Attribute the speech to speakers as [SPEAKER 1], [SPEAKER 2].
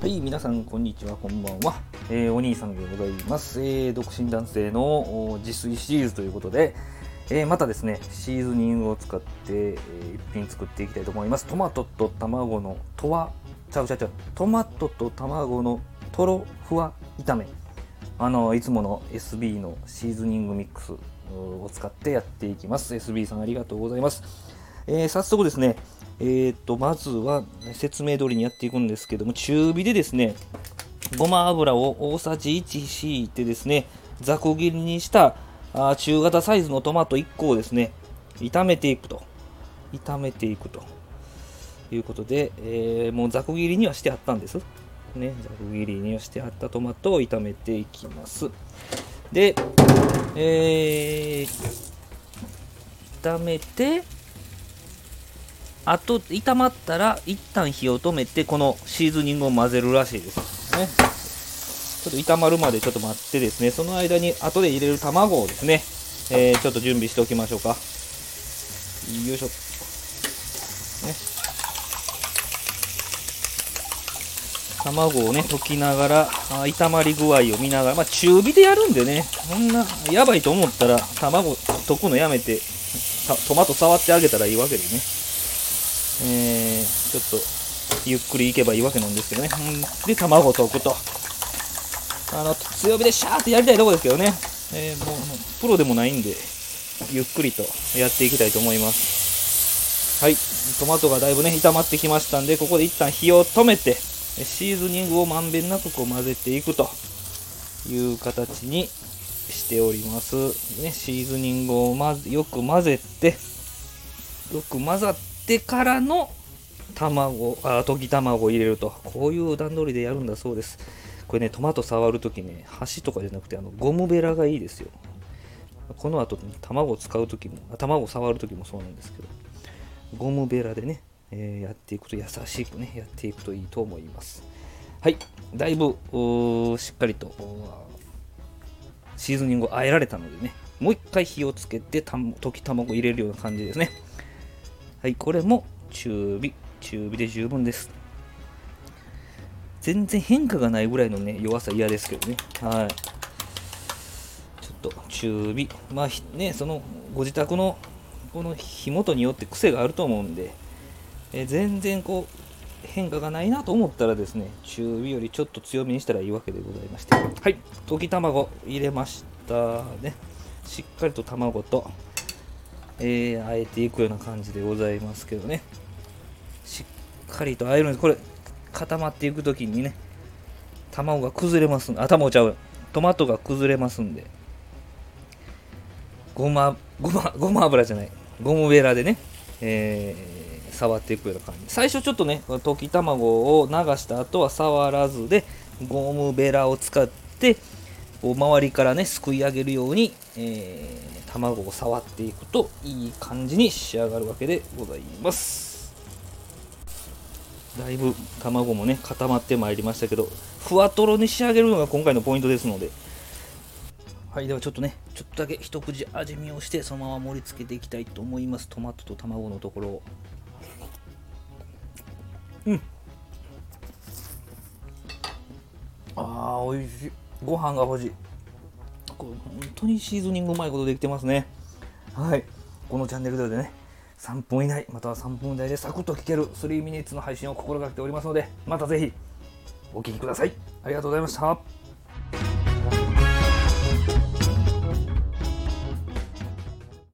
[SPEAKER 1] はい、皆さん、こんにちは、こんばんは。えー、お兄さんでございます。えー、独身男性の自炊シリーズということで、えー、またですね、シーズニングを使って、えー一品作っていきたいと思います。トマトと卵のとわ、ちゃうちゃうちゃう、トマトと卵のとろふわ炒め。あの、いつもの SB のシーズニングミックスを使ってやっていきます。SB さんありがとうございます。えー早速ですね、えー、とまずは説明通りにやっていくんですけども中火でですねごま油を大さじ1敷いてですねざく切りにしたあ中型サイズのトマト1個をですね炒めていくと。炒めていくと。いうことで、えーもうざく切りにはしてあったんです。ねざく切りにはしてあったトマトを炒めていきます。でえー炒めてあと炒まったら一旦火を止めてこのシーズニングを混ぜるらしいです。ね。ちょっと炒まるまでちょっと待ってですね。その間に後で入れる卵をですね、えーちょっと準備しておきましょうか。よいしょ。ね。卵をね溶きながら炒まり具合を見ながら、まあ、中火でやるんでね。そんなやばいと思ったら卵溶くのやめてトマト触ってあげたらいいわけでね。えー、ちょっとゆっくりいけばいいわけなんですけどね。うんで、卵を溶くと。あの、強火でシャーってやりたいとこですけどね。えーもう、プロでもないんで、ゆっくりとやっていきたいと思います。はい。トマトがだいぶね、炒まってきましたんで、ここで一旦火を止めて、シーズニングをまんべんなくこう混ぜていくという形にしております。ね、シーズニングをまずよく混ぜて、よく混ざってからの卵あ溶き卵を入れると。こういう段取りでやるんだそうです。これねトマト触るときね箸とかじゃなくてあのゴムベラがいいですよ。この後、ね、卵を使うときも卵を触るときもそうなんですけどゴムベラでね、えーやっていくと優しくねやっていくといいと思います。はい。だいぶしっかりとシーズニングをあえられたのでねもう一回火をつけて溶き卵を入れるような感じですね。はい、これも中火、中火で十分です。全然変化がないぐらいのね、弱さ嫌ですけどね。はい。ちょっと中火、まあひね、そのご自宅のこの火元によって癖があると思うんで、え全然こう変化がないなと思ったらですね、中火よりちょっと強めにしたらいいわけでございまして。はい、溶き卵入れましたね。しっかりと卵と、えー、あえていくような感じでございますけどね。しっかりとあえるんです。これ固まっていく時にね卵が崩れますんで。あ卵ちゃうトマトが崩れますんで。ごまごまごま油じゃない。ゴムベラでね、えー触っていくような感じ。最初ちょっとね溶き卵を流した後は触らずでゴムベラを使ってこう周りからねすくい上げるように、えー卵を触っていくといい感じに仕上がるわけでございます。だいぶ卵もね固まってまいりましたけどふわとろに仕上げるのが今回のポイントですので。はいではちょっとねちょっとだけ一口味見をしてそのまま盛り付けていきたいと思います。トマトと卵のところを。うん。あー美味しい。ご飯が欲しい。これ本当にシーズニングうまいことできてますね。はい。このチャンネルではね3分以内または3分台でサクッと聞ける3ミニッツの配信を心がけておりますのでまたぜひお聞きください。ありがとうございました。